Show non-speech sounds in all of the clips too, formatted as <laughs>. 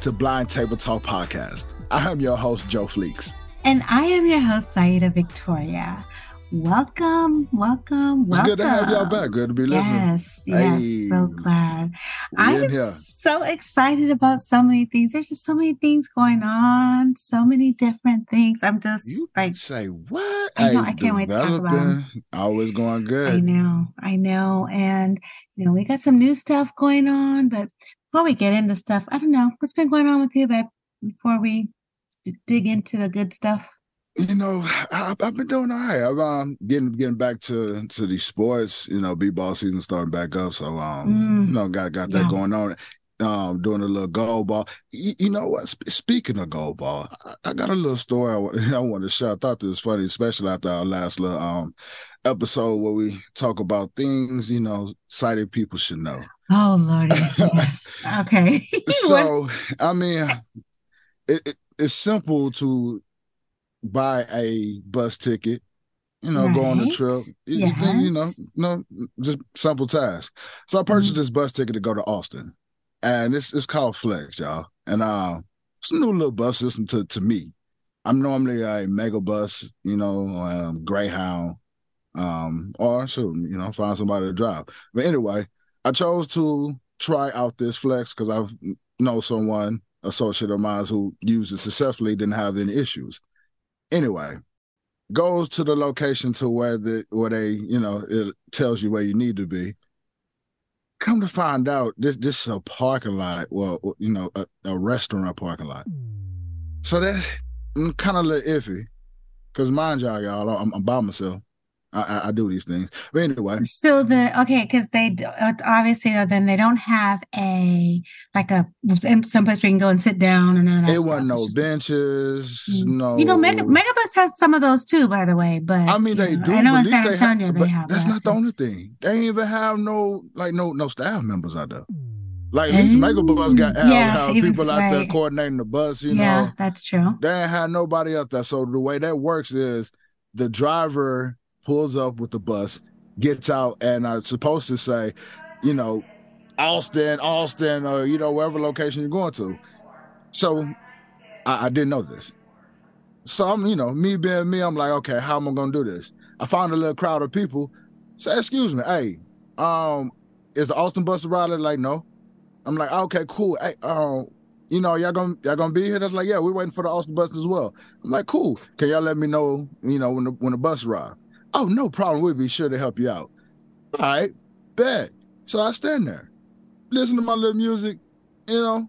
Back to Blind Table Talk Podcast. I am your host, Joe Fleeks. And I am your host, Sayyida Victoria. Welcome, welcome, welcome. It's good to have y'all back. Good to be listening. Yes, yes, hey. so glad. I am here. so excited about so many things. There's just so many things going on, so many different things. I'm just you like, say what? I know. Hey, I can't wait to talk about them. Always going good. I know, I know, and you know, we got some new stuff going on. But before we get into stuff, I don't know what's been going on with you, babe. Before we d- dig into the good stuff you know, I, have been doing all right. I'm um, getting getting back to to these sports. You know, b-ball season starting back up, so um, mm. you know, got got that yeah. going on. Um, doing a little goal ball. You, you know what? Sp- speaking of goal ball, I, I, got a little story I, <laughs> I want to share. I thought this was funny, especially after our last little um episode where we talk about things you know sighted people should know. Oh lordy, <laughs> yes. okay. <laughs> so I mean, it, it, it's simple to buy a bus ticket, you know, right. go on a trip. You, yes. think, you know, no, just simple task. So I purchased mm-hmm. this bus ticket to go to Austin, and it's it's called Flix, y'all. And uh, it's a new little bus system to to me. I'm normally a mega bus, you know, um, Greyhound, um, or shoot, you know, find somebody to drive. But anyway, I chose to try out this Flix because I've know someone associate of mine who used it successfully, didn't have any issues. Anyway, goes to the location to where the where they, you know, it tells you where you need to be. Come to find out, this this is a parking lot. Well, you know, a, a restaurant parking lot. So that's mm, kind of a little iffy. Cause mind y'all, y'all, I'm, I'm by myself. I, I, do these things. But anyway. So the okay, because they uh, obviously then they don't have a like a someplace where you can go and sit down and none of that. It wasn't no benches, mm-hmm. no. You know, Mega, Megabus has some of those too, by the way. But I mean, they know, do. I know in San Antonio they have. They have that's that. not the only thing. They ain't even have no like no no staff members out there. Like at least Megabus got yeah, have even, people out right. there coordinating the bus. You know. yeah, know, that's true. They ain't had nobody up there. So the way that works is the driver pulls up with the bus, gets out, and I'm supposed to say, you know, Austin, Austin, or you know, wherever location you're going to. So I, I didn't know this. So I'm, you know, me being me, I'm like, okay, how am I gonna do this? I found a little crowd of people. Say, excuse me, hey, um, is the Austin bus rider like, no? I'm like, okay, cool. Hey, um, you know, y'all gonna y'all gonna be here? That's like, yeah, we're waiting for the Austin bus as well. I'm like, cool. Can y'all let me know, you know, when the when the bus arrives? Oh, no problem. We'll be sure to help you out. All right, bet. So I stand there, listen to my little music. You know,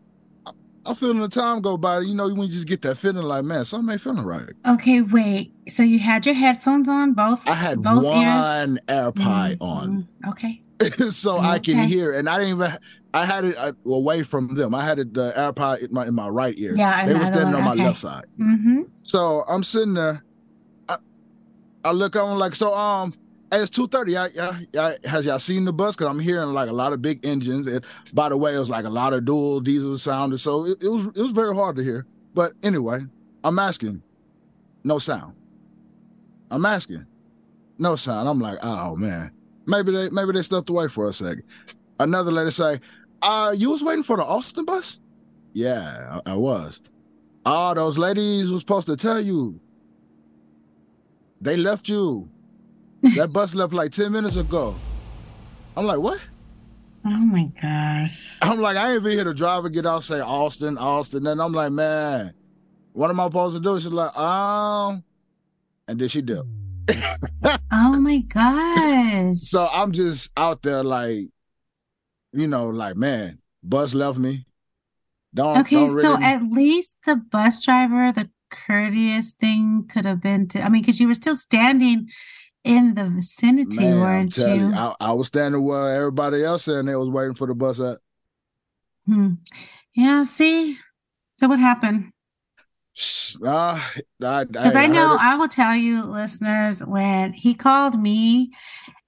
I'm feeling the time go by. You know, when you just get that feeling like, man, something ain't feeling right. Okay, wait. So you had your headphones on, both? I had both one ears? AirPod mm-hmm. on. Okay. <laughs> so okay. I can hear, and I didn't even. I had it uh, away from them. I had it, the AirPod in my in my right ear. Yeah, they were standing on okay. my left side. Mm-hmm. So I'm sitting there. I, look on like so. Um, it's two thirty. I, I, I, has y'all seen the bus? Because I'm hearing like a lot of big engines. And by the way, it was like a lot of dual diesel sound, so it, it was it was very hard to hear. But anyway, I'm asking, no sound. I'm asking, no sound. I'm like, oh man, maybe they maybe they stepped away for a second. Another lady say, uh, you was waiting for the Austin bus? Yeah, I, I was. Oh, those ladies was supposed to tell you. They left you <laughs> that bus left like 10 minutes ago. I'm like, what? Oh my gosh. I'm like, I ain't even hear the driver get off, say Austin, Austin. And I'm like, man, what am I supposed to do? She's like, um, and then she did. <laughs> oh my <laughs> gosh. So I'm just out there like, you know, like, man, bus left me. Don't Okay, don't really... so at least the bus driver, the courteous thing could have been to I mean, because you were still standing in the vicinity, Man, weren't you? you I, I, was standing where everybody else and they was waiting for the bus at. Hmm. Yeah, see? So what happened? Uh, because I, I, I, know I will tell you, listeners, when he called me,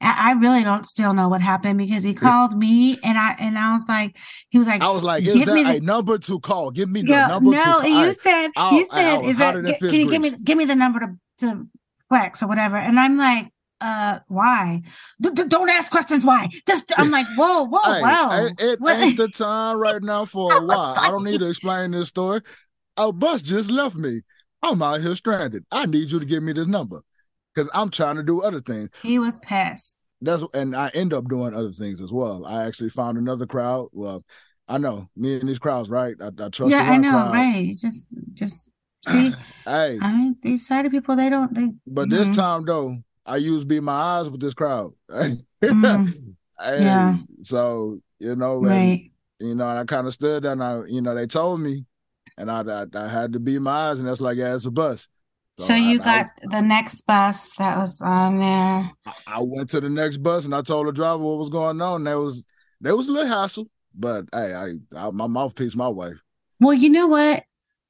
I really don't still know what happened because he called me and I and I was like, he was like, I was like, is that a the, number to call? Give me the number. No, to you said, you said, is that, can you give me give me the number to to Flix or whatever. And I'm like, uh, why? D- d- don't ask questions. Why? Just I'm like, <laughs> whoa, whoa, hey, wow. It, it ain't the <laughs> time right now for a why. I don't need to explain this story. A bus just left me. I'm out here stranded. I need you to give me this number because I'm trying to do other things. He was pissed. That's and I end up doing other things as well. I actually found another crowd. Well, I know me and these crowds, right? I, I trust. Yeah, I know, crowd. right? Just, just see. <sighs> hey, I these sighted people, they don't. They. But this mm-hmm. time though, I use be my eyes with this crowd. mm-hmm. <laughs> yeah. So you know, and, right. You know, and I kind of stood there, and I, you know, they told me, and I, I, I had to be my eyes, and that's like, yeah, it's a bus. So, so you I, got I, the next bus that was on there. I went to the next bus and I told the driver what was going on. There was there was a little hassle, but hey, I, I my mouthpiece, my wife. Well, you know what,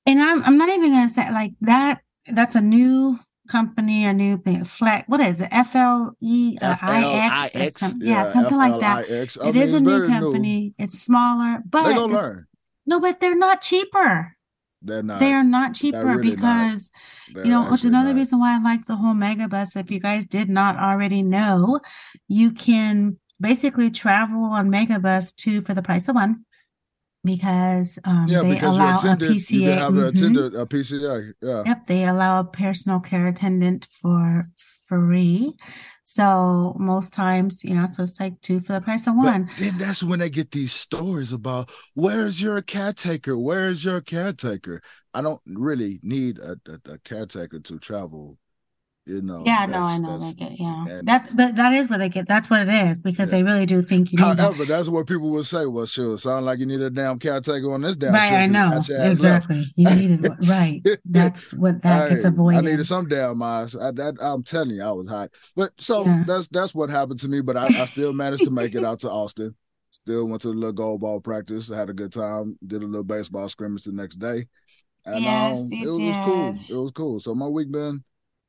and I'm I'm not even gonna say like that. That's a new company, a new thing. Flix. What is it? F L E I X Yeah, yeah something like that. It is a new company. It's smaller, but they gonna learn. No, but they're not cheaper. They're not. They are not cheaper really because you know. Which another not. reason why I like the whole Megabus. If you guys did not already know, you can basically travel on Megabus two for the price of one because um, yeah, they because allow attended, a PCA. You have mm-hmm. attendant, a PCA. Yeah. Yep, they allow a personal care attendant for free. So most times, you know, so it's like two for the price of one. But then that's when they get these stories about where's your caretaker? Where's your caretaker? I don't really need a, a, a caretaker to travel you know yeah no i know they get yeah and, that's but that is what they get that's what it is because yeah. they really do think you need however that. that's what people would say well sure sound like you need a damn caretaker on this damn right i know exactly you needed <laughs> right that's what that gets avoided i needed some damn eyes I, am telling you i was hot but so yeah. that's that's what happened to me but I, I still managed to make it out to austin still went to the little goal ball practice had a good time did a little baseball scrimmage the next day and yes, um, it was cool it was cool so my week been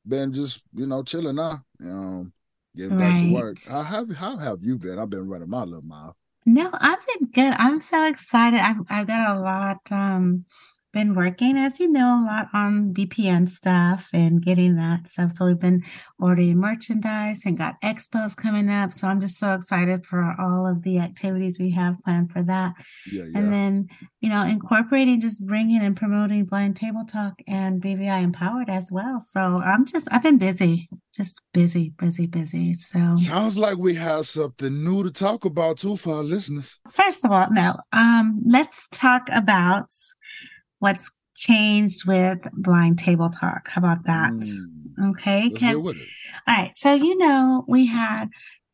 been just you know chilling now, um, getting right. back to work. How have how have you been? I've been running my little mile. No, I've been good. I'm so excited. I've I've got a lot um been working, as you know, a lot on BPN stuff and getting that stuff. So we've been ordering merchandise and got expos coming up. So I'm just so excited for all of the activities we have planned for that. Yeah, yeah. And then, you know, incorporating just bringing and promoting Blind Table Talk and BVI Empowered as well. So I'm just, I've been busy, just busy, busy, busy. So sounds like we have something new to talk about too for our listeners. First of all, no, um, let's talk about what's changed with blind table talk. How about that? Mm. Okay. All right. So, you know, we had,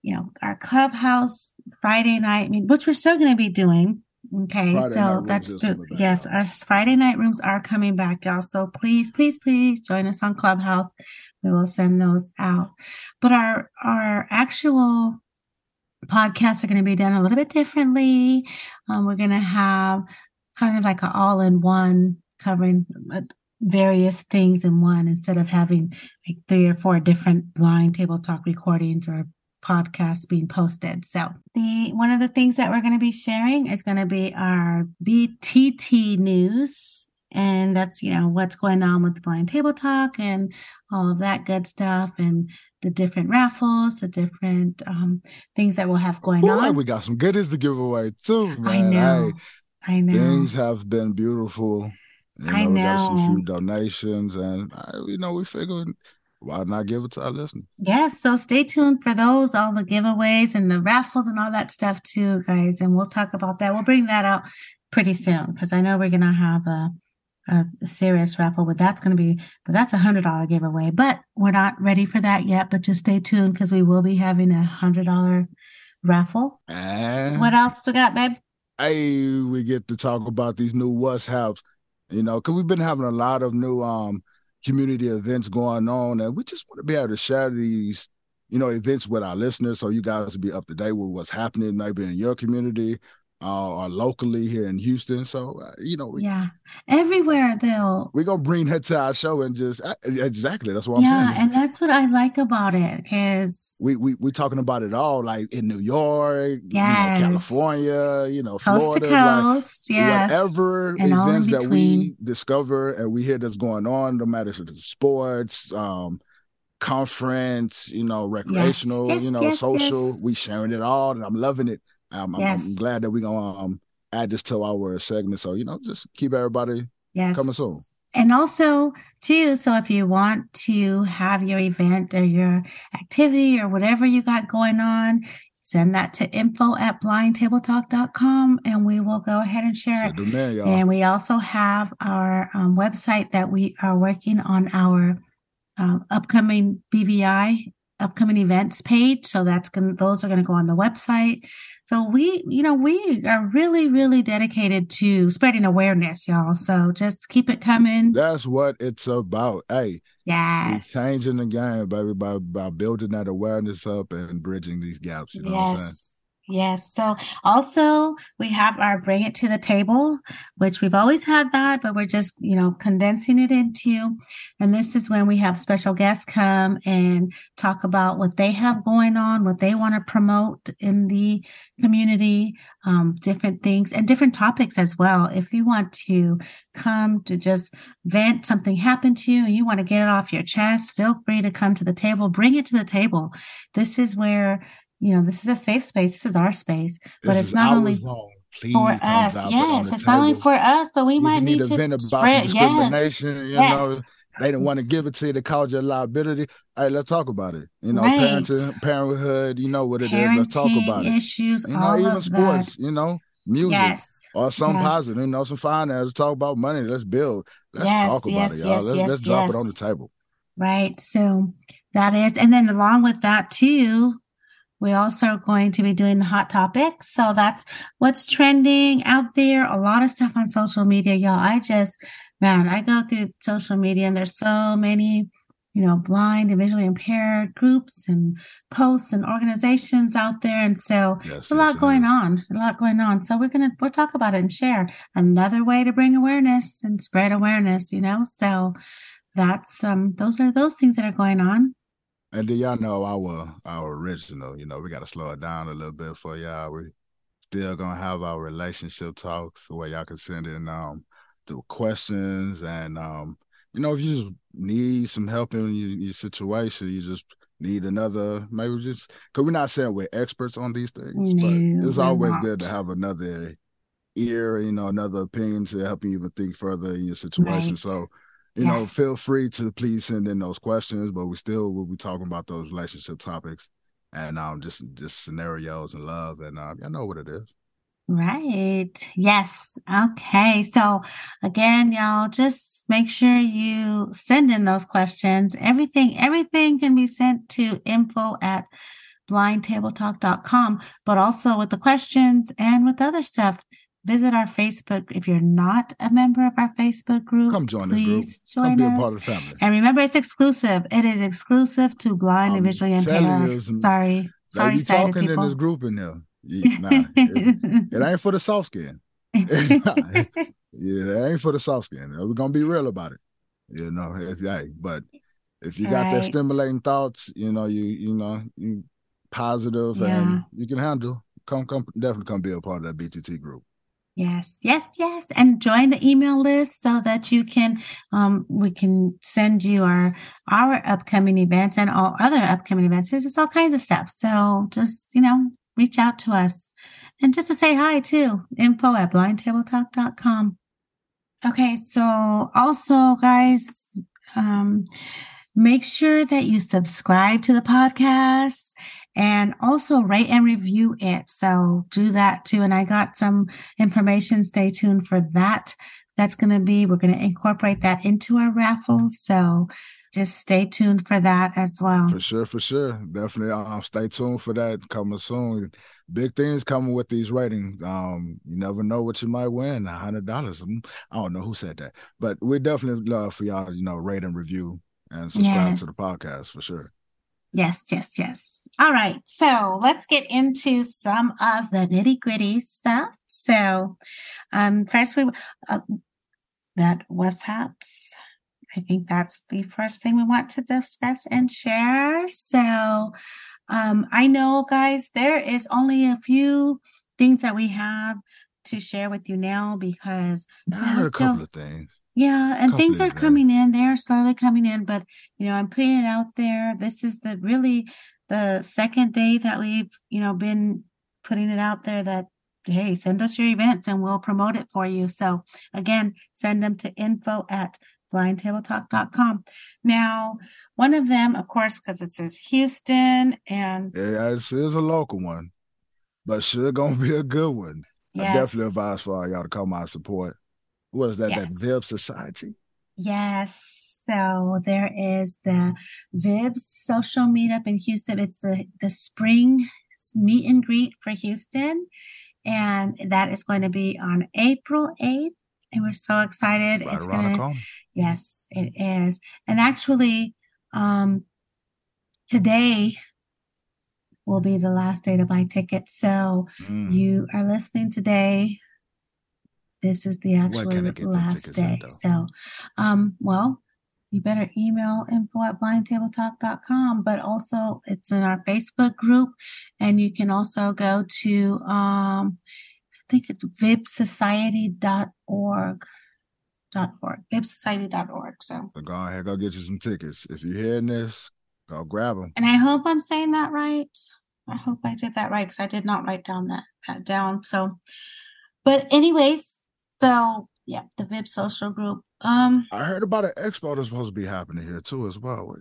you know, our clubhouse Friday night, I mean, which we're still going to be doing. Okay. Friday so that's, do, yes, our Friday night rooms are coming back, y'all. So please, please, please join us on Clubhouse. We will send those out. But our, our actual podcasts are going to be done a little bit differently. Um, we're going to have kind of like an all in one covering various things in one instead of having like three or four different blind table talk recordings or podcasts being posted. So the one of the things that we're going to be sharing is going to be our BTT news. And that's, you know, what's going on with the blind table talk and all of that good stuff and the different raffles, the different um, things that we'll have going Boy, on. We got some goodies to give away too, man. I know. I know things have been beautiful. You know, I know. We got some few donations, and you know, we figured why not give it to our listeners? Yes. So stay tuned for those, all the giveaways and the raffles and all that stuff too, guys. And we'll talk about that. We'll bring that out pretty soon because I know we're gonna have a, a, serious raffle, but that's gonna be, but that's a hundred dollar giveaway. But we're not ready for that yet. But just stay tuned because we will be having a hundred dollar raffle. Uh, what else we got, babe? Hey, we get to talk about these new what's haps, you know, because we've been having a lot of new um community events going on, and we just want to be able to share these, you know, events with our listeners, so you guys will be up to date with what's happening, maybe in your community, uh, or locally here in Houston. So uh, you know, we, yeah, everywhere they'll. We're gonna bring her to our show and just uh, exactly that's what I'm saying. Yeah, and that's what I like about it because we we we talking about it all like in New York, yes. you know, California, you know, coast Florida, to coast, like, yes. whatever and events that we discover and we hear that's going on, no matter if it's sports, um, conference, you know, recreational, yes, yes, you know, yes, social. We sharing it all, and I'm loving it. I'm, I'm, I'm glad that we're gonna um, add this to our segment. So you know, just keep everybody yes. coming soon. And also, too, so if you want to have your event or your activity or whatever you got going on, send that to info at blindtabletalk.com and we will go ahead and share it. and we also have our um, website that we are working on our um, upcoming BVI upcoming events page. So that's going those are going to go on the website. So we, you know, we are really, really dedicated to spreading awareness, y'all. So just keep it coming. That's what it's about. Hey, yes, changing the game, baby, by by building that awareness up and bridging these gaps. You know yes. what I'm saying? Yes. So also we have our bring it to the table, which we've always had that, but we're just, you know, condensing it into. And this is when we have special guests come and talk about what they have going on, what they want to promote in the community, um, different things and different topics as well. If you want to come to just vent, something happened to you and you want to get it off your chest, feel free to come to the table, bring it to the table. This is where you know, this is a safe space. This is our space, but this it's not only for us. Yes, it's not only for us, but we might need, need to vent about spread. discrimination. Yes. You yes. know, they didn't want to give it to you. They called you a liability. Hey, let's talk about it. You know, right. parenting, parenthood. You know what it Parenting is. Let's talk about it. Issues, you know, even sports. That. You know, music. Yes. Or some yes. positive, you know, some finance. Talk about money. Let's build. Let's talk about it, y'all. let's, let's drop it on the table. Right. So that is, and then along with that too, we also are going to be doing the hot topics. So that's what's trending out there. A lot of stuff on social media, y'all. I just, man, I go through social media and there's so many, you know, blind and visually impaired groups and posts and organizations out there. And so yes, a lot going is. on, a lot going on. So we're going to, we'll talk about it and share another way to bring awareness and spread awareness, you know? So that's, um, those are those things that are going on. And do y'all know our our original? You know, we got to slow it down a little bit for y'all. We still gonna have our relationship talks where y'all can send in um the questions and um you know if you just need some help in your, your situation, you just need another maybe just because we're not saying we're experts on these things, no, but it's always not. good to have another ear, you know, another opinion to help you even think further in your situation. Right. So you yes. know, feel free to please send in those questions, but we still will be talking about those relationship topics and um just just scenarios and love and um, I know what it is. Right. Yes. Okay. So again, y'all just make sure you send in those questions. Everything, everything can be sent to info at blindtabletalk.com, but also with the questions and with other stuff visit our Facebook. If you're not a member of our Facebook group, come join please join come be a part of the family. And remember, it's exclusive. It is exclusive to blind um, and visually impaired. Sorry, sorry, you talking people. in this group in there. Yeah, <laughs> nah, it, it, ain't for the soft skin. <laughs> yeah, it ain't for the soft skin. We're gonna be real about it. You know, if hey, but if you got right. that stimulating thoughts, you know, you you know, you positive yeah. and you can handle. Come, come, definitely come be a part of that BTT group. Yes, yes, yes. And join the email list so that you can, um, we can send you our, our upcoming events and all other upcoming events. There's just all kinds of stuff. So just, you know, reach out to us and just to say hi too. Info at blindtabletalk.com. Okay. So also guys, um, make sure that you subscribe to the podcast and also rate and review it. So do that too. And I got some information. Stay tuned for that. That's going to be, we're going to incorporate that into our raffle. So just stay tuned for that as well. For sure, for sure. Definitely. Um, stay tuned for that coming soon. Big things coming with these ratings. Um, you never know what you might win. A hundred dollars. Mm, I don't know who said that, but we definitely love for y'all, you know, rate and review and subscribe yes. to the podcast for sure. Yes, yes, yes. All right. So let's get into some of the nitty gritty stuff. So, um, first we, uh, that what's haps. I think that's the first thing we want to discuss and share. So, um, I know guys, there is only a few things that we have to share with you now because I heard a couple of things. Yeah, and things are coming in. They are slowly coming in, but you know, I'm putting it out there. This is the really the second day that we've, you know, been putting it out there that hey, send us your events and we'll promote it for you. So again, send them to info at blindtabletalk.com. Now, one of them, of course, because it says Houston and yeah, it is a local one, but sure gonna be a good one. Yes. I definitely advise for all y'all to come out and support. What is that? Yes. That VIB Society? Yes. So there is the VIBS social meetup in Houston. It's the the spring meet and greet for Houston. And that is going to be on April 8th. And we're so excited. Right it's going to, yes, it is. And actually, um, today will be the last day to buy tickets. So mm. you are listening today. This is the actual last day. So, um, well, you better email info at blindtabletalk.com, but also it's in our Facebook group. And you can also go to, um, I think it's vibsociety.org. Dot org, vibsociety.org. So. so go ahead, go get you some tickets. If you're hearing this, go grab them. And I hope I'm saying that right. I hope I did that right because I did not write down that, that down. So, but anyways, so yeah, the VIP social group. Um, I heard about an expo that's supposed to be happening here too, as well.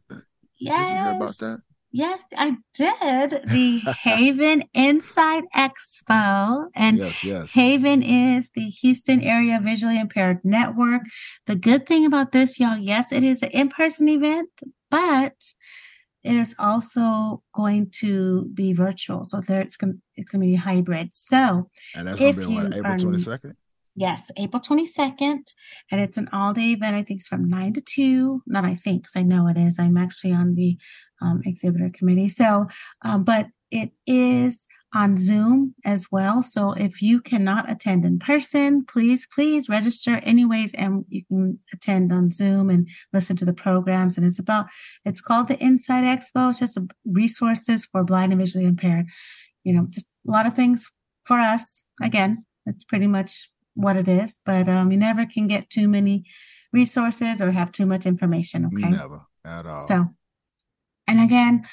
Yes, did you hear about that? Yes, I did. The <laughs> Haven Inside Expo. And yes, yes. Haven is the Houston Area Visually Impaired Network. The good thing about this, y'all, yes, it is an in person event, but it is also going to be virtual. So there it's going it's going to be hybrid. So, and that's going to be what, April 22nd? Yes, April 22nd. And it's an all day event. I think it's from 9 to 2. Not I think, because I know it is. I'm actually on the um, exhibitor committee. So, um, but it is on Zoom as well. So if you cannot attend in person, please, please register anyways, and you can attend on Zoom and listen to the programs. And it's about, it's called the Inside Expo. It's just resources for blind and visually impaired. You know, just a lot of things for us. Again, it's pretty much what it is, but um, you never can get too many resources or have too much information. Okay, never at all. So, and again,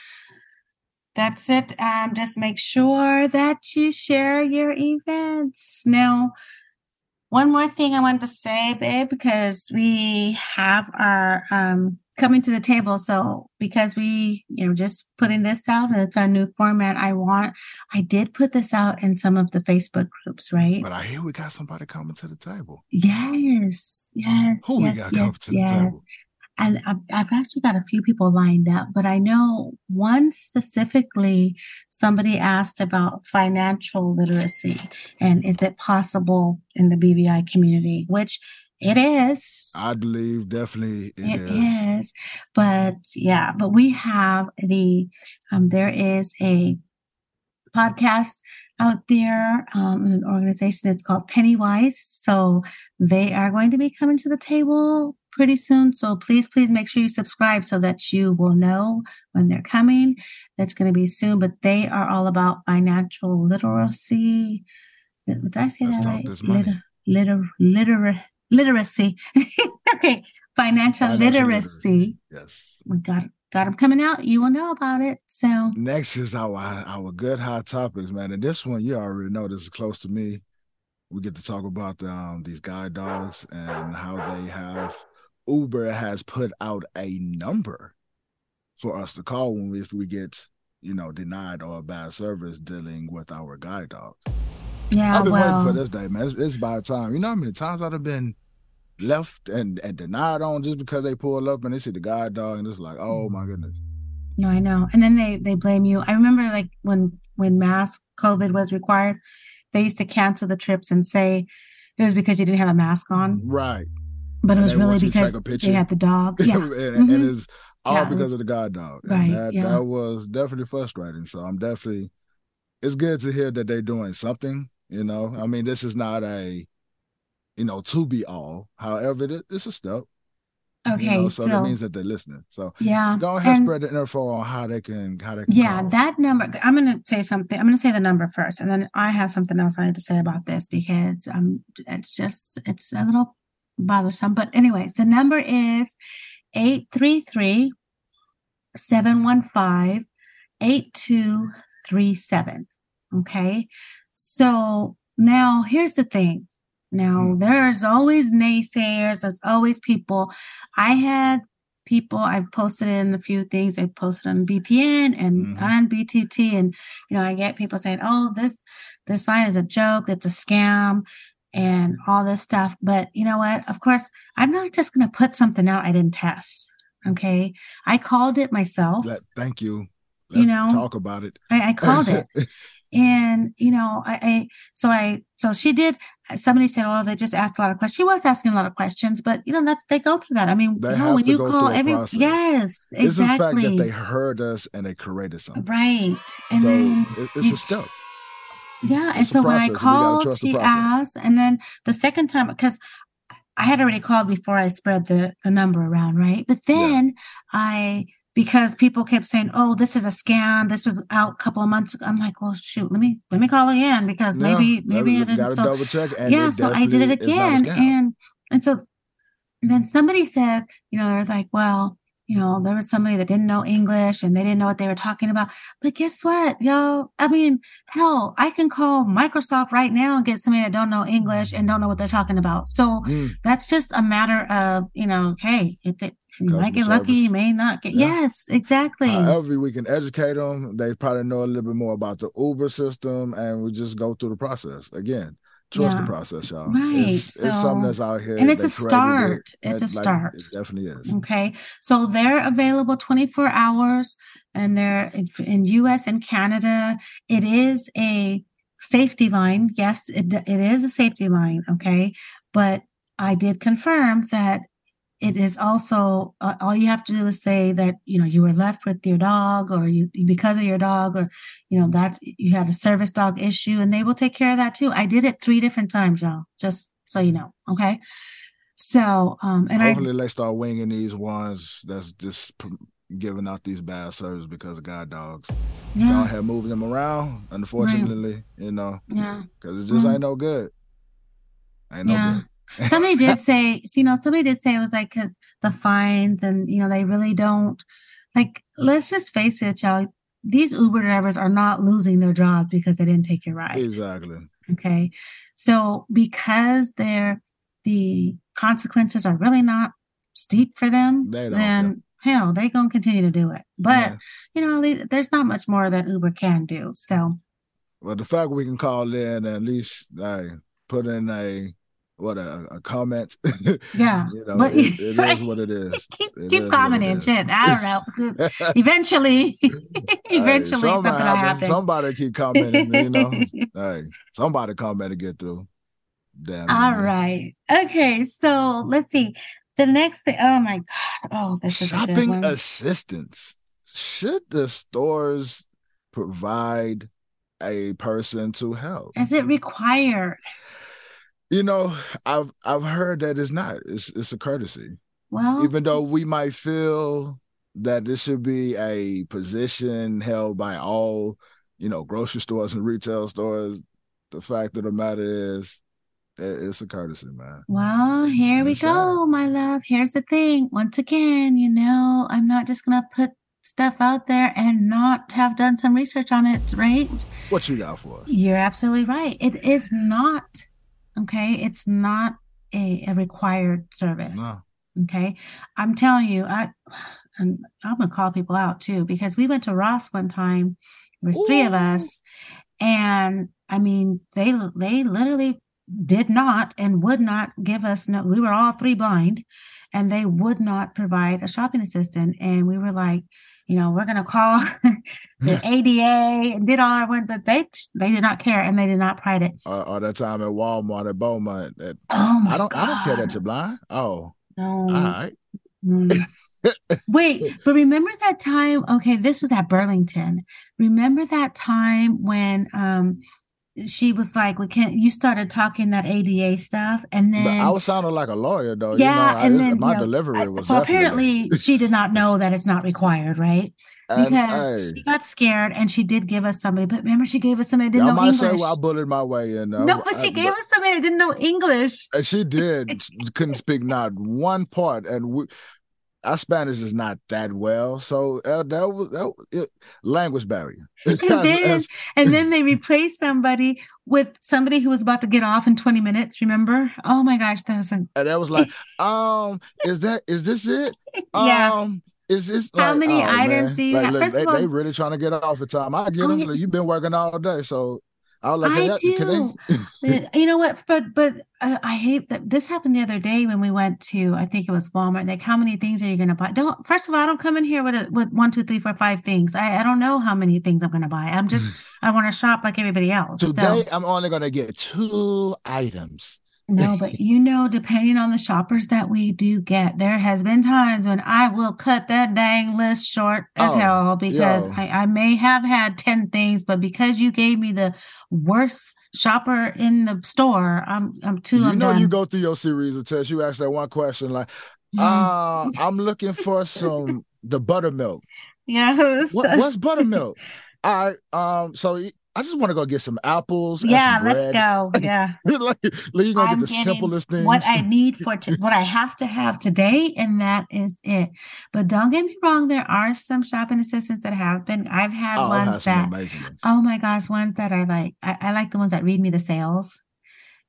that's it. Um, just make sure that you share your events. Now, one more thing I wanted to say, babe, because we have our um coming to the table. So because we, you know, just putting this out and it's our new format, I want, I did put this out in some of the Facebook groups, right? But I hear we got somebody coming to the table. Yes, yes, Who yes, yes, yes. And I've, I've actually got a few people lined up, but I know one specifically, somebody asked about financial literacy and is it possible in the BVI community, which it is. I believe definitely it, it is. is. But yeah, but we have the um there is a podcast out there, um, an organization. It's called Pennywise. So they are going to be coming to the table pretty soon. So please, please make sure you subscribe so that you will know when they're coming. That's going to be soon. But they are all about financial literacy. Did I say Let's that right? Liter, liter, liter, literacy. <laughs> okay, financial, financial literacy. literacy. Yes, we got got them coming out. You will know about it. So next is our our good hot topics, man. And this one you already know this is close to me. We get to talk about the, um, these guide dogs and how they have Uber has put out a number for us to call when we, if we get you know denied or bad service dealing with our guide dogs. Yeah, I've been well, waiting for this day, man. It's, it's about time. You know how many times I've been left and, and denied on just because they pull up and they see the guide dog and it's like, oh my goodness. No, I know. And then they they blame you. I remember like when when mask COVID was required, they used to cancel the trips and say it was because you didn't have a mask on. Right. But and it was really because they had the dog. <laughs> Yeah. and, mm-hmm. and, it's all yeah, because it was, of the guide dog. And right. That, yeah. that was definitely frustrating. So I'm definitely it's good to hear that they're doing something you know, I mean, this is not a, you know, to be all. However, it, it's a step. Okay, you know, so, so, that means that they're listening. So yeah, go ahead and spread the info on how they can how they can. Yeah, call. that number. I'm going to say something. I'm going to say the number first, and then I have something else I need to say about this because um, it's just it's a little bothersome. But, anyways, the number is 833 715 8237. Okay. So now here's the thing. Now mm. there's always naysayers. There's always people. I had people I've posted in a few things. I posted on BPN and mm-hmm. on BTT, and you know I get people saying, "Oh, this this line is a joke. It's a scam." And all this stuff. But you know what? Of course, I'm not just going to put something out I didn't test. Okay. I called it myself. That, thank you. Let's you know, talk about it. I, I called it. <laughs> and you know I, I, so i so she did somebody said oh they just asked a lot of questions she was asking a lot of questions but you know that's they go through that i mean you know, when you call every process. yes exactly it's the fact that they heard us and they created something right and so then it's a step yeah it's and so when i called she asked and then the second time because I had already called before I spread the, the number around, right? But then yeah. I because people kept saying, "Oh, this is a scam. This was out a couple of months ago." I'm like, "Well, shoot, let me let me call again because no, maybe maybe it didn't." So, double check. yeah, so I did it again, and and so then somebody said, you know, they're like, "Well, you know, there was somebody that didn't know English and they didn't know what they were talking about. But guess what, yo? I mean, hell, I can call Microsoft right now and get somebody that don't know English and don't know what they're talking about. So mm. that's just a matter of, you know, hey, it, you might get service. lucky, you may not get. Yeah. Yes, exactly. However, we can educate them. They probably know a little bit more about the Uber system, and we just go through the process again trust yeah. the process, y'all. Right. It's, so, it's, something that's out here. And it's a start. It. It's a start. It definitely is. Okay. So they're available 24 hours and they're in US and Canada. It is a safety line. Yes, it, it is a safety line. Okay. But I did confirm that it is also uh, all you have to do is say that you know you were left with your dog or you because of your dog or you know that you had a service dog issue and they will take care of that too i did it three different times y'all just so you know okay so um and I hopefully I, they start winging these ones that's just giving out these bad service because of guide dogs yeah. don't have moved them around unfortunately right. you know yeah because it just mm-hmm. ain't no good ain't no yeah. good somebody <laughs> did say, you know, somebody did say it was like because the fines and you know they really don't like. Let's just face it, y'all. These Uber drivers are not losing their jobs because they didn't take your ride. Exactly. Okay, so because they're the consequences are really not steep for them, then hell, they gonna continue to do it. But yeah. you know, there's not much more that Uber can do. So, well, the fact we can call in at least like put in a what a, a comment. <laughs> Yeah, you know, but, it, <laughs> it right. is what it <laughs> is. keep it keep is commenting, shit. I don't know. eventually, eventually, hey, something will happen. Somebody keep commenting. You know, hey, somebody comment to get through. Damn. All man. right. Okay. So let's see. The next thing. Oh my god. Oh, this is shopping assistance. Should the stores provide a person to help? Is it required? You know, I've I've heard that it's not. It's it's a courtesy. Well, even though we might feel that this should be a position held by all, you know, grocery stores and retail stores, the fact of the matter is it's a courtesy, man. Well, here it's we go, sad. my love. Here's the thing. Once again, you know, I'm not just gonna put stuff out there and not have done some research on it, right? What you got for us? You're absolutely right. It is not Okay. It's not a, a required service. No. Okay. I'm telling you, I, and I'm going to call people out too, because we went to Ross one time. There was Ooh. three of us. And I mean, they, they literally did not and would not give us no, we were all three blind and they would not provide a shopping assistant. And we were like, you know, we're going to call <laughs> the ADA and did all our work, but they they did not care and they did not pride it. Or, or that time at Walmart at Beaumont. That, oh my I don't God. I don't care that you're blind. Oh, no. All right. Mm. Wait, <laughs> but remember that time? Okay, this was at Burlington. Remember that time when um she was like, "We can't." You started talking that ADA stuff, and then but I was sounding like a lawyer, though. Yeah, you know, and I, then my you know, delivery was so apparently <laughs> she did not know that it's not required, right? Because and, she got scared, and she did give us somebody. But remember, she gave us somebody didn't know English. Say, well, I bullied my way in. Uh, no, but she I, gave but, us somebody that didn't know English. And she did. <laughs> couldn't speak not one part, and we, our Spanish is not that well, so uh, that was that, it, language barrier. <laughs> and, then, and then they replaced somebody with somebody who was about to get off in 20 minutes. Remember? Oh my gosh, that was a... and that was like, <laughs> um, is that is this it? <laughs> yeah. Um, is this how like, many oh, items man. do you like, have? Look, First they, of all, they really trying to get off the time. I get oh, them. Yeah. You've been working all day, so I like, hey, I do. you know what? But but uh, I hate that this happened the other day when we went to I think it was Walmart. Like, how many things are you going to buy? Don't first of all, I don't come in here with a, with one, two, three, four, five things. I, I don't know how many things I'm going to buy. I'm just I want to shop like everybody else. Today, so. I'm only going to get two items. No, but <laughs> you know, depending on the shoppers that we do get, there has been times when I will cut that dang list short as oh, hell because I, I, may have had 10 things, but because you gave me the worst shopper in the store, I'm I'm too You I'm know done. you go through your series of tests, you ask that one question like, uh, <laughs> I'm looking for some the buttermilk. Yeah. What, what's <laughs> buttermilk? All right. Um, so I just want to go get some apples. Yeah, some let's go. <laughs> Yeah, <laughs> like, like you're gonna I'm get the simplest things. What I need for <laughs> t- what I have to have today, and that is it. But don't get me wrong, there are some shopping assistants that have been. I've had oh, ones that. Oh my gosh, ones that are like I, I like the ones that read me the sales.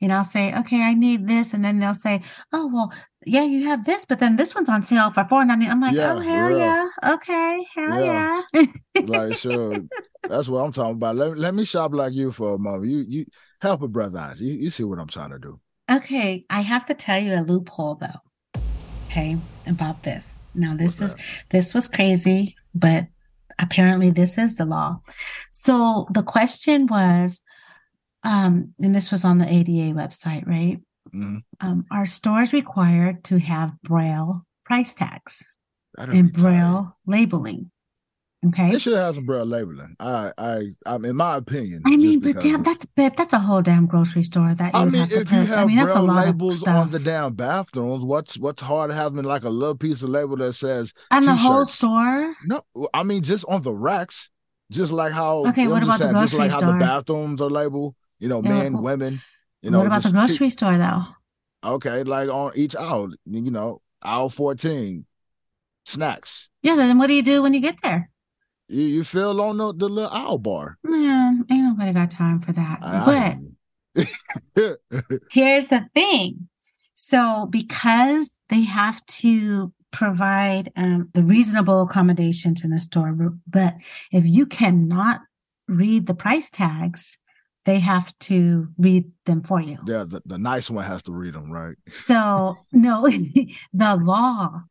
Know, I'll say, okay, I need this. And then they'll say, oh, well, yeah, you have this, but then this one's on sale for four ninety. I'm like, yeah, oh, hell real. yeah. Okay, hell yeah. yeah. like, sure. <laughs> That's what I'm talking about. Let, let me shop like you for a moment. You you help a brother out. You, you see what I'm trying to do. Okay. I have to tell you a loophole though. Okay, about this. Now this What's is that? this was crazy, but apparently this is the law. So the question was um, and this was on the ADA website, right? Mm-hmm. Um, are stores required to have Braille price tags and Braille labeling? Okay, they should have some Braille labeling. I, I, I, in my opinion. I mean, but damn, that's that's a whole damn grocery store that you I mean, have if you have I mean, Braille labels on the damn bathrooms, what's what's hard having like a little piece of label that says on the whole store? No, I mean just on the racks, just like how. Okay, what about saying, the grocery just like store? how the bathrooms are labeled you know, men, yeah. women. You know, what about the grocery t- store though? Okay, like on each aisle, you know, aisle fourteen, snacks. Yeah, then what do you do when you get there? You you fill on the, the little aisle bar. Man, ain't nobody got time for that. I, but <laughs> here's the thing. So because they have to provide um, the reasonable accommodations in the store, but if you cannot read the price tags, they have to read them for you. Yeah, the, the nice one has to read them, right? So, no, <laughs> the law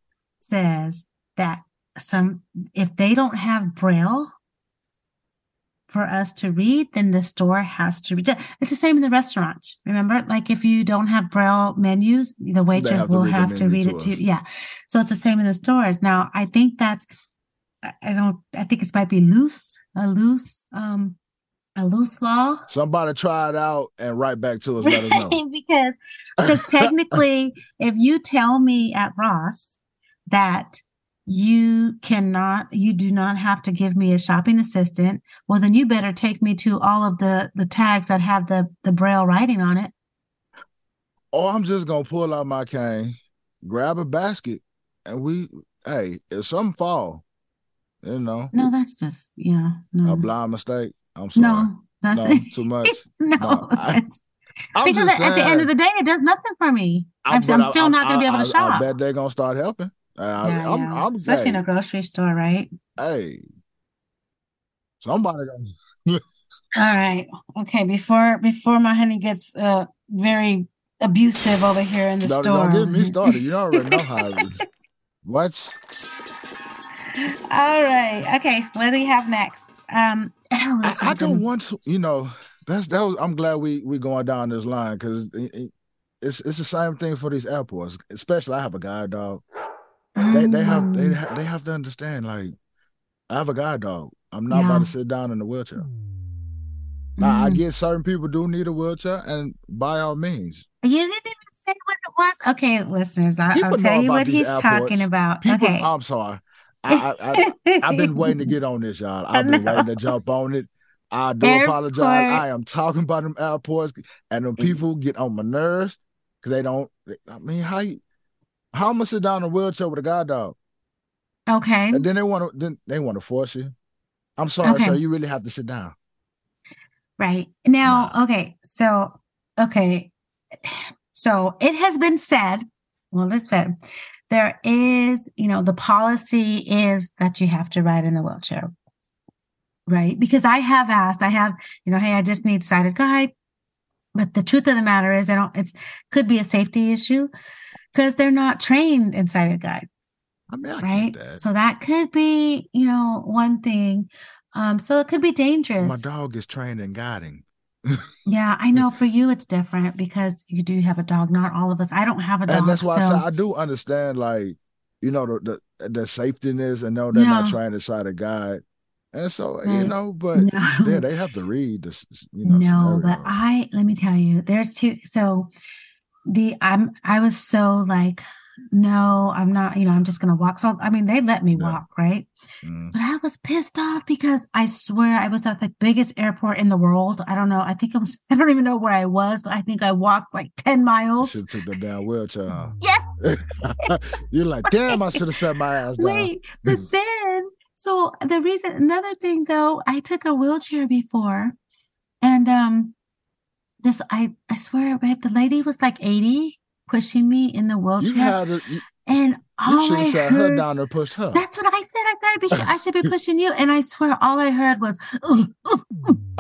says that some, if they don't have Braille for us to read, then the store has to read. It's the same in the restaurant. Remember, like if you don't have Braille menus, the waitress have will have to read it to you. Yeah. So it's the same in the stores. Now, I think that's, I don't, I think it might be loose, a loose, um, a loose law. Somebody try it out and write back to us. Let us know. <laughs> because because <laughs> technically, if you tell me at Ross that you cannot, you do not have to give me a shopping assistant, well, then you better take me to all of the the tags that have the the braille writing on it. Or I'm just gonna pull out my cane, grab a basket, and we, hey, if something fall, you know. No, that's just yeah. No. A blind mistake. I'm sorry. No, that's no, too much. <laughs> no, no I, <laughs> because at, the end of the day, it does nothing for me. I'm, I'm, I'm still I, not going to be able to shop. I bet they're going to start helping. Uh, yeah, I'm, I'm, especially hey, in a grocery store, right? Hey, somebody. <laughs> All right. Okay. Before before my honey gets uh very abusive over here in the no, store. Don't get me started. You already know how it is. What? All right. Okay. What do we have next? Um, <clears throat> I, I don't want to, you know, that's that was, I'm glad we we going down this line because it, it's it's the same thing for these airports. Especially, I have a guide dog. Mm. They they have they mm. they have to understand. Like, I have a guide dog. I'm not yeah. about to sit down in a wheelchair. Now, mm. I get certain people do need a wheelchair, and by all means. You didn't even say what it was. Okay, listeners, I, will tell you what he's airports. talking about. People, okay. I'm sorry. I, I, I, have been <laughs> waiting to get on this, y'all. I've been waiting to jump on it. I do Airport. apologize. I am talking about them airports, and them mm. people get on my nerves because they don't. I mean, how you, how am I sit down in a wheelchair with a guide dog? Okay. And then they want to then they want to force you. I'm sorry, okay. sir. You really have to sit down. Right. Now, nah. okay. So, okay. So it has been said, well, it's said, there is, you know, the policy is that you have to ride in the wheelchair. Right. Because I have asked, I have, you know, hey, I just need sighted guide. But the truth of the matter is, I don't, it could be a safety issue because they're not trained in sighted guide. I mean, I right. That. So that could be, you know, one thing. Um, so it could be dangerous. My dog is trained in guiding. Yeah, I know for you it's different because you do have a dog. Not all of us. I don't have a dog. And that's why so... I, I do understand, like, you know, the the, the safetyness and know they're yeah. not trying to cite a guide. And so, right. you know, but no. yeah, they have to read this, you know. No, scenario. but I let me tell you, there's two so the I'm I was so like no, I'm not, you know, I'm just going to walk. So, I mean, they let me yeah. walk, right? Mm. But I was pissed off because I swear I was at the biggest airport in the world. I don't know. I think I was, <laughs> I don't even know where I was, but I think I walked like 10 miles. You should have took the damn wheelchair. <laughs> yes. <laughs> You're like, damn, I should have set my ass down. Wait, but then, so the reason, another thing though, I took a wheelchair before and, um, this, I, I swear, babe, the lady was like 80 pushing me in the wheelchair. A, you, and all have sat heard, her down and pushed her. That's what I said. I thought be, I should be <laughs> pushing you. And I swear, all I heard was, ooh, ooh,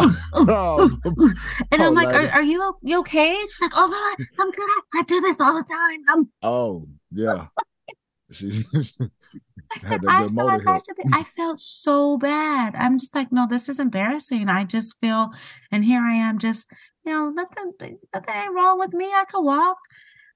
ooh, oh, <laughs> and I'm oh, like, are, are, you you okay? She's like, oh no, I'm good. I, I do this all the time. I'm. Oh yeah. <laughs> I said, I, feel like I, should be, I felt so bad. I'm just like, no, this is embarrassing. I just feel, and here I am, just you know, nothing, nothing ain't wrong with me. I can walk.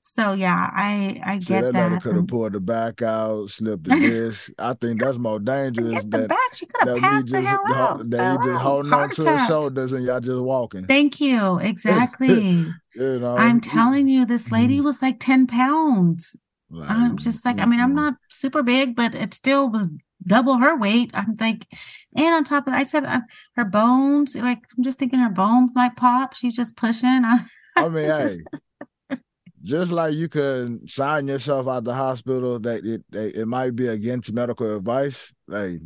So yeah, I I See, get that. could have pulled the back out, slipped the <laughs> disc. I think that's more dangerous than back. She could have passed the hell out. That you just holding on to her shoulders and y'all just walking. Thank you. Exactly. <laughs> you know, I'm telling you, this lady mm-hmm. was like ten pounds. Like, I'm just like, I mean, I'm not super big, but it still was double her weight. I'm like, and on top of that, I said uh, her bones, like, I'm just thinking her bones might pop. She's just pushing. I, <laughs> I mean, hey, just like you can sign yourself out the hospital that it it might be against medical advice. Like,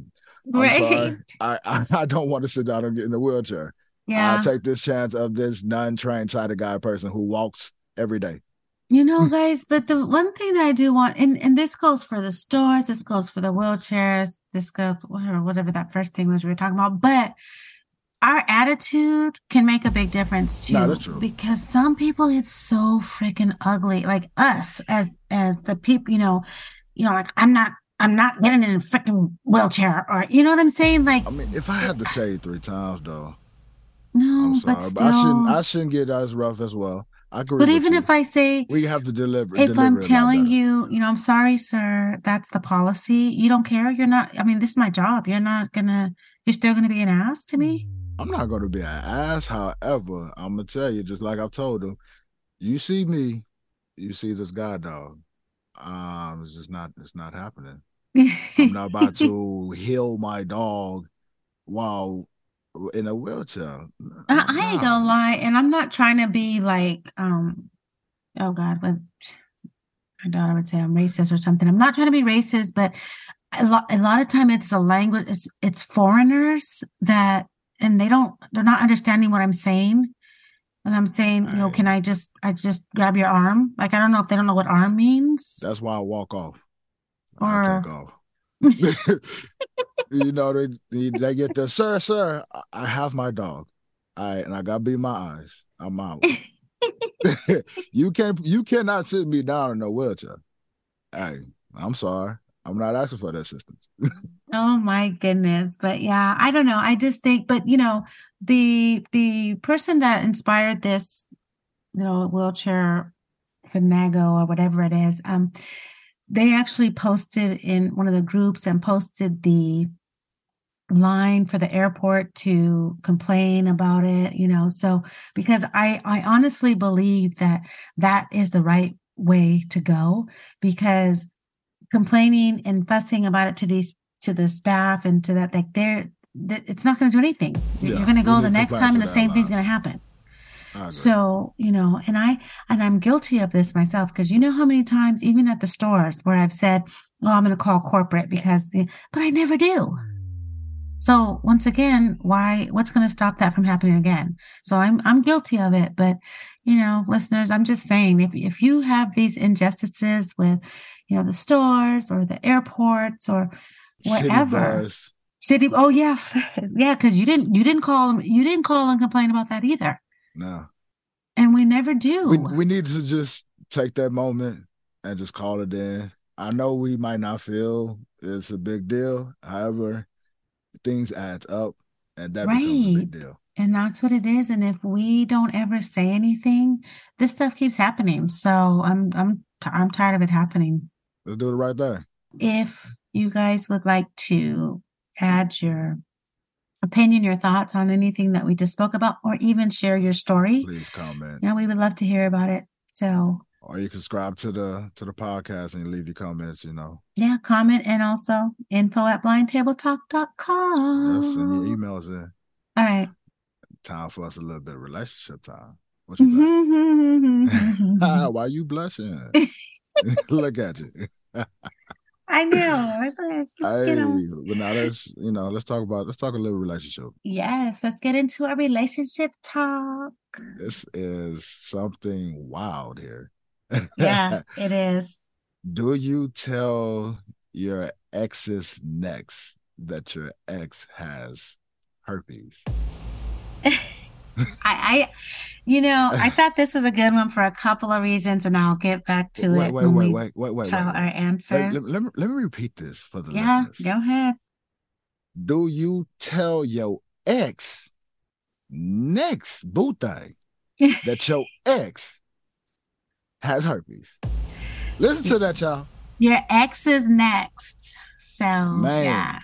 right. Sorry, <laughs> I, I, <laughs> I don't want to sit down and get in a wheelchair. Yeah, I'll take this chance of this non-trained sighted guy person who walks every day. You know, hmm. guys, but the one thing that I do want, and, and this goes for the stores, this goes for the wheelchairs, this goes whatever, whatever that first thing was we were talking about, but our attitude can make a big difference too. No, that's true. Because some people it's so freaking ugly. Like us as as the people, you know, you know, like I'm not I'm not getting in a freaking wheelchair or you know what I'm saying? Like I mean, if I had to tell you three times though. No, but still, I shouldn't I shouldn't get as rough as well. I agree. But even you. if I say we have to deliver, if deliver I'm telling you, you know, I'm sorry, sir, that's the policy. You don't care. You're not. I mean, this is my job. You're not gonna. You're still gonna be an ass to me. Mm. I'm not going to be an ass. However, I'm gonna tell you, just like I've told them, you see me, you see this guy dog. Um, it's just not. It's not happening. I'm not about to <laughs> heal my dog while in a wheelchair. I, I ain't gonna lie, and I'm not trying to be like, um, oh God, but my daughter would say I'm racist or something. I'm not trying to be racist, but a lot, a lot of time it's a language. It's it's foreigners that and they don't they're not understanding what I'm saying. And I'm saying, you know, can I just I just grab your arm? Like I don't know if they don't know what arm means. That's why I walk off. Or I take off. <laughs> <laughs> you know, they they get the sir, sir, I have my dog. I and I gotta be my eyes. I'm out. <laughs> you can't you cannot sit me down in a wheelchair. Hey, I'm sorry. I'm not asking for that assistance. Oh my goodness. But yeah, I don't know. I just think, but you know, the the person that inspired this, you know, wheelchair finago or whatever it is, um, they actually posted in one of the groups and posted the line for the airport to complain about it, you know. So because I I honestly believe that that is the right way to go because complaining and fussing about it to these to the staff and to that like they're it's not going to do anything. Yeah, you're going to go the next time and the same thing's going to happen. So, you know, and I, and I'm guilty of this myself because you know how many times, even at the stores where I've said, oh, I'm going to call corporate because, but I never do. So once again, why, what's going to stop that from happening again? So I'm, I'm guilty of it, but you know, listeners, I'm just saying if, if you have these injustices with, you know, the stores or the airports or whatever, City, City oh yeah, <laughs> yeah, because you didn't, you didn't call them, you didn't call and complain about that either. No. And we never do. We, we need to just take that moment and just call it in. I know we might not feel it's a big deal. However, things add up and that right. becomes a big deal. And that's what it is. And if we don't ever say anything, this stuff keeps happening. So I'm I'm I'm tired of it happening. Let's do it right there. If you guys would like to add your opinion, your thoughts on anything that we just spoke about, or even share your story, please comment. Yeah, we would love to hear about it. So or you can subscribe to the to the podcast and leave your comments, you know. Yeah, comment and also info at blindtabletalk.com. Yes, and your emails in. All right. Time for us a little bit of relationship time. What you think? <laughs> <laughs> Why you blushing? <laughs> Look at you. I know. Hey, you know. but now let's you know let's talk about let's talk a little relationship. Yes, let's get into a relationship talk. This is something wild here yeah, <laughs> it is. Do you tell your ex's next that your ex has herpes? <laughs> I, I, you know, I thought this was a good one for a couple of reasons, and I'll get back to wait, it wait, when wait, we wait, wait, wait, tell wait, our answers. Let, let, me, let me repeat this for the yeah, listeners. go ahead. Do you tell your ex next boo thing that <laughs> your ex has herpes. Listen to that, y'all. Your ex is next. So Man. yeah.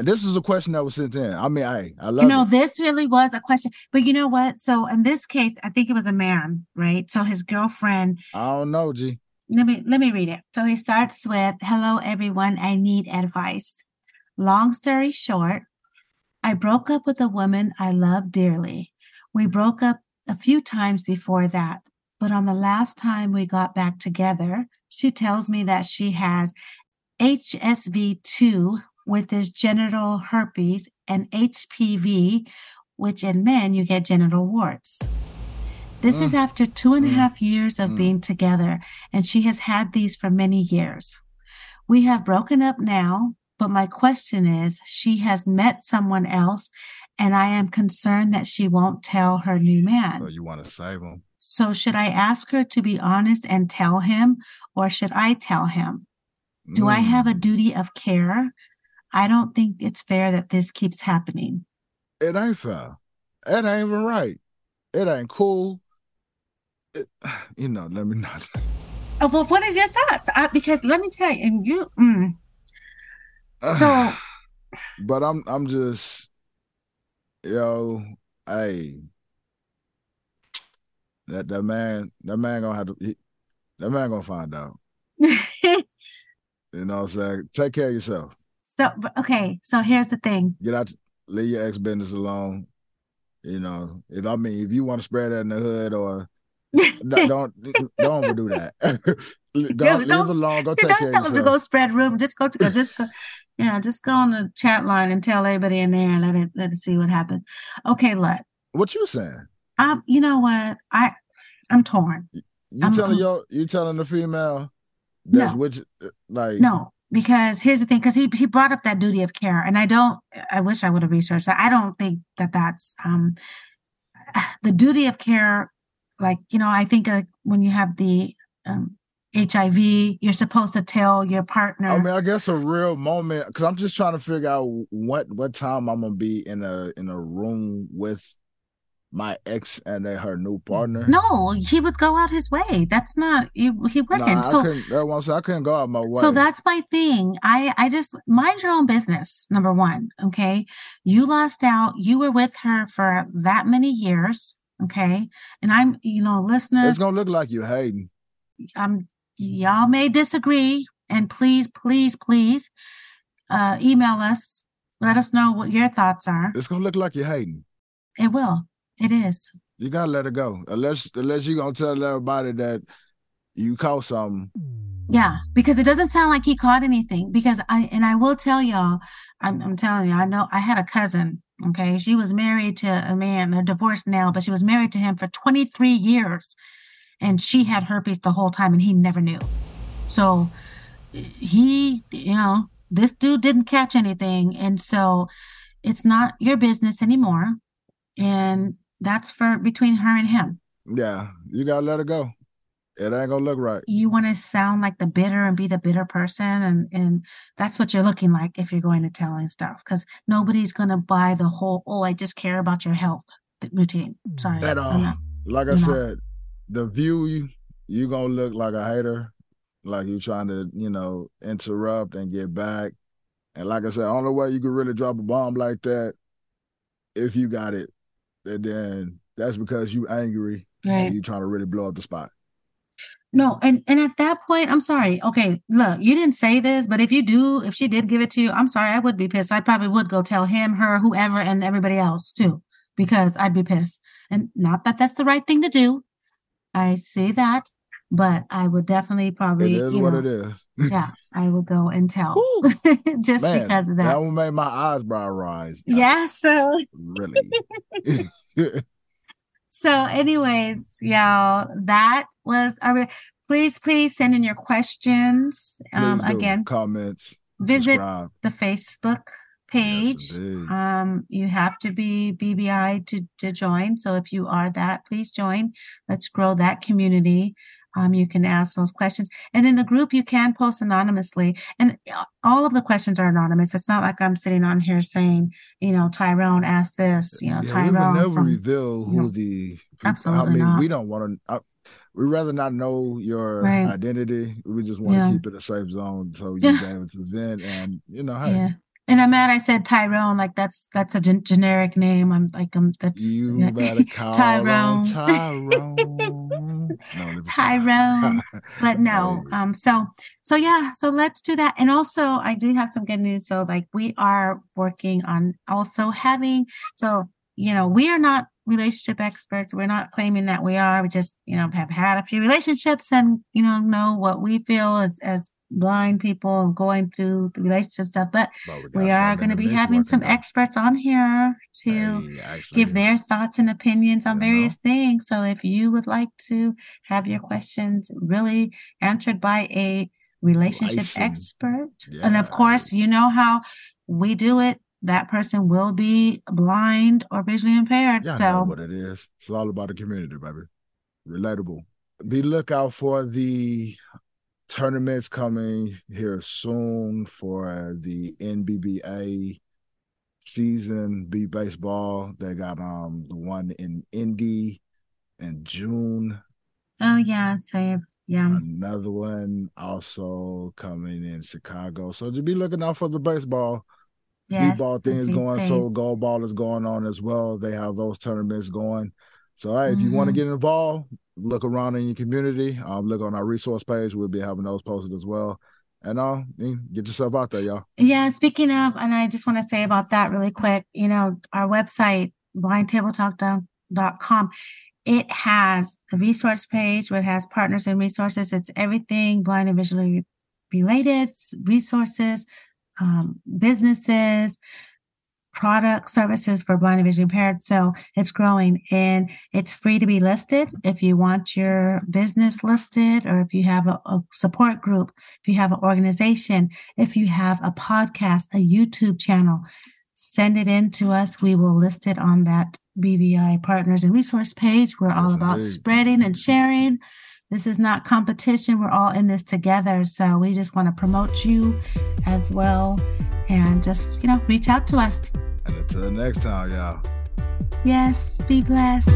And this is a question that was sent in. I mean, I I love You know, it. this really was a question. But you know what? So in this case, I think it was a man, right? So his girlfriend I don't know, G. Let me let me read it. So he starts with, Hello everyone, I need advice. Long story short, I broke up with a woman I love dearly. We broke up a few times before that. But on the last time we got back together, she tells me that she has HSV2, with is genital herpes, and HPV, which in men you get genital warts. This mm. is after two and a mm. half years of mm. being together, and she has had these for many years. We have broken up now, but my question is she has met someone else, and I am concerned that she won't tell her new man. So you want to save him? So should I ask her to be honest and tell him, or should I tell him? Do. I have a mm. duty of care? I don't think it's fair that this keeps happening. It ain't fair. It ain't even right. It ain't cool. It, <sighs> you know, let me not. Oh, well, what is your thoughts? I, because let me tell you, and you. Mm. <sighs> So, but I'm, I'm just, yo, hey, that that man, that man gonna have to. He, that man gonna find out. <laughs> you know what I'm saying? Take care of yourself. So okay, so here's the thing. Get out, leave your ex business alone. You know, if I mean, if you want to spread that in the hood or <laughs> don't don't do that. <laughs> don't, don't leave alone. Go take don't tell yourself. to go spread room. Just go to go. Just go. <laughs> You know, just go on the chat line and tell everybody in there and let it let it see what happens. Okay, look. What you saying? Um, you know what? I I'm torn. You I'm, telling your you telling the female that's no. which like no because here's the thing because he he brought up that duty of care and I don't I wish I would have researched that I don't think that that's um <sighs> the duty of care like you know I think uh, when you have the um, HIV, you're supposed to tell your partner. I mean, I guess a real moment because I'm just trying to figure out what what time I'm gonna be in a in a room with my ex and her new partner. No, he would go out his way. That's not he, he wouldn't. Nah, so I couldn't, I couldn't go out my way. So that's my thing. I I just mind your own business. Number one, okay. You lost out. You were with her for that many years, okay. And I'm, you know, listeners. It's gonna look like you hating. Um, y'all may disagree, and please, please, please, uh, email us. Let us know what your thoughts are. It's gonna look like you're hating. It will. It is. You gotta let it go. Unless unless you're gonna tell everybody that you caught something. Yeah, because it doesn't sound like he caught anything. Because I and I will tell y'all, I'm, I'm telling you, I know I had a cousin. Okay, she was married to a man. They're divorced now, but she was married to him for 23 years, and she had herpes the whole time, and he never knew. So he, you know, this dude didn't catch anything, and so it's not your business anymore. And that's for between her and him. Yeah, you gotta let it go. It ain't gonna look right. You want to sound like the bitter and be the bitter person, and and that's what you're looking like if you're going to telling stuff. Because nobody's gonna buy the whole "oh, I just care about your health" routine. Sorry, at all. Like I said, the view you you gonna look like a hater, like you trying to you know interrupt and get back. And like I said, only way you can really drop a bomb like that if you got it and then that's because you angry right. and you trying to really blow up the spot. No, and and at that point, I'm sorry. Okay, look, you didn't say this, but if you do, if she did give it to you, I'm sorry, I would be pissed. I probably would go tell him, her, whoever, and everybody else too, because I'd be pissed. And not that that's the right thing to do. I see that, but I would definitely probably. It is what know, it is. <laughs> yeah, I would go and tell <laughs> just Man, because of that. That would make my eyebrow rise. Yeah, so <laughs> really. so, anyways, y'all, that was our. Please, please send in your questions. Um, again, comments. Visit subscribe. the Facebook page. Yes, um, you have to be BVI to to join. So if you are that, please join. Let's grow that community. Um, you can ask those questions. And in the group, you can post anonymously. And all of the questions are anonymous. It's not like I'm sitting on here saying, you know, Tyrone asked this, you know, yeah, Tyrone. We never from, reveal who you know, the. Absolutely I mean, not. we don't want to. we'd rather not know your right. identity. We just want yeah. to keep it a safe zone so you can be able to vent and you know, hey, yeah. And I'm mad I said Tyrone. Like that's that's a gen- generic name. I'm like I'm that's you better <laughs> call Tyrone. <laughs> Tyrone. No, Tyrone. <laughs> but no. Um. So so yeah. So let's do that. And also, I do have some good news. So like we are working on also having. So you know we are not relationship experts. We're not claiming that we are. We just you know have had a few relationships and you know know what we feel as as blind people going through the relationship stuff. But, but we, we are going to be having some out. experts on here to hey, give their thoughts and opinions on various know. things. So if you would like to have your questions really answered by a relationship expert, yeah. and of course, you know how we do it. That person will be blind or visually impaired. Yeah, so what it is. It's all about the community, baby. Relatable. Be lookout for the tournaments coming here soon for the NBBA season beep baseball. They got um the one in Indy in June. Oh yeah, same. Yeah. Another one also coming in Chicago. So just be looking out for the baseball. Yes, B-ball things going. So goalball is going on as well. They have those tournaments going. So hey, mm-hmm. if you want to get involved, look around in your community. Um, look on our resource page. We'll be having those posted as well. And uh, get yourself out there, y'all. Yeah. Speaking of, and I just want to say about that really quick. You know, our website blindtabletalk.com. It has a resource page where it has partners and resources. It's everything blind and visually related, resources, um, businesses, product services for blind and visually impaired. So it's growing and it's free to be listed. If you want your business listed or if you have a, a, support group, if you have an organization, if you have a podcast, a YouTube channel, send it in to us. We will list it on that BVI partners and resource page. We're all about spreading and sharing. This is not competition. We're all in this together. So we just want to promote you as well and just, you know, reach out to us. And until next time, y'all. Yes, be blessed.